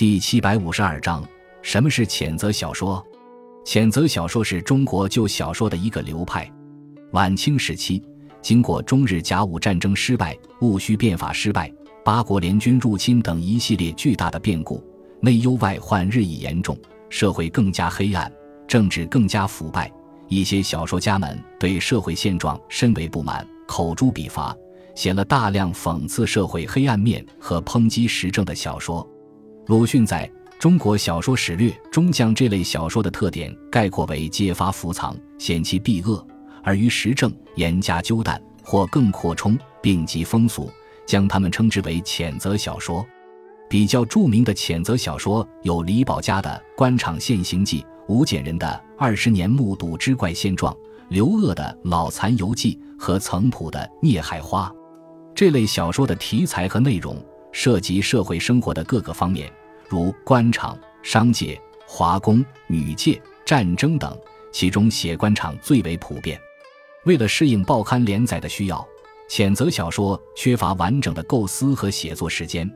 第七百五十二章：什么是谴责小说？谴责小说是中国旧小说的一个流派。晚清时期，经过中日甲午战争失败、戊戌变法失败、八国联军入侵等一系列巨大的变故，内忧外患日益严重，社会更加黑暗，政治更加腐败。一些小说家们对社会现状深为不满，口诛笔伐，写了大量讽刺社会黑暗面和抨击时政的小说。鲁迅在《中国小说史略》中将这类小说的特点概括为揭发伏藏、显其弊恶，而于时政严加纠弹，或更扩充，并及风俗，将它们称之为谴责小说。比较著名的谴责小说有李宝家的《官场现形记》，吴简人的《二十年目睹之怪现状》，刘鹗的《老残游记》和曾朴的《孽海花》。这类小说的题材和内容涉及社会生活的各个方面。如官场、商界、华工、女界、战争等，其中写官场最为普遍。为了适应报刊连载的需要，谴责小说缺乏完整的构思和写作时间，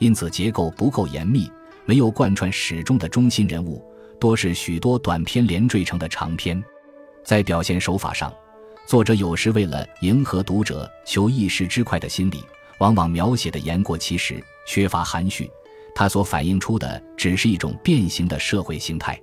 因此结构不够严密，没有贯穿始终的中心人物，多是许多短篇连缀成的长篇。在表现手法上，作者有时为了迎合读者求一时之快的心理，往往描写的言过其实，缺乏含蓄。它所反映出的只是一种变形的社会形态。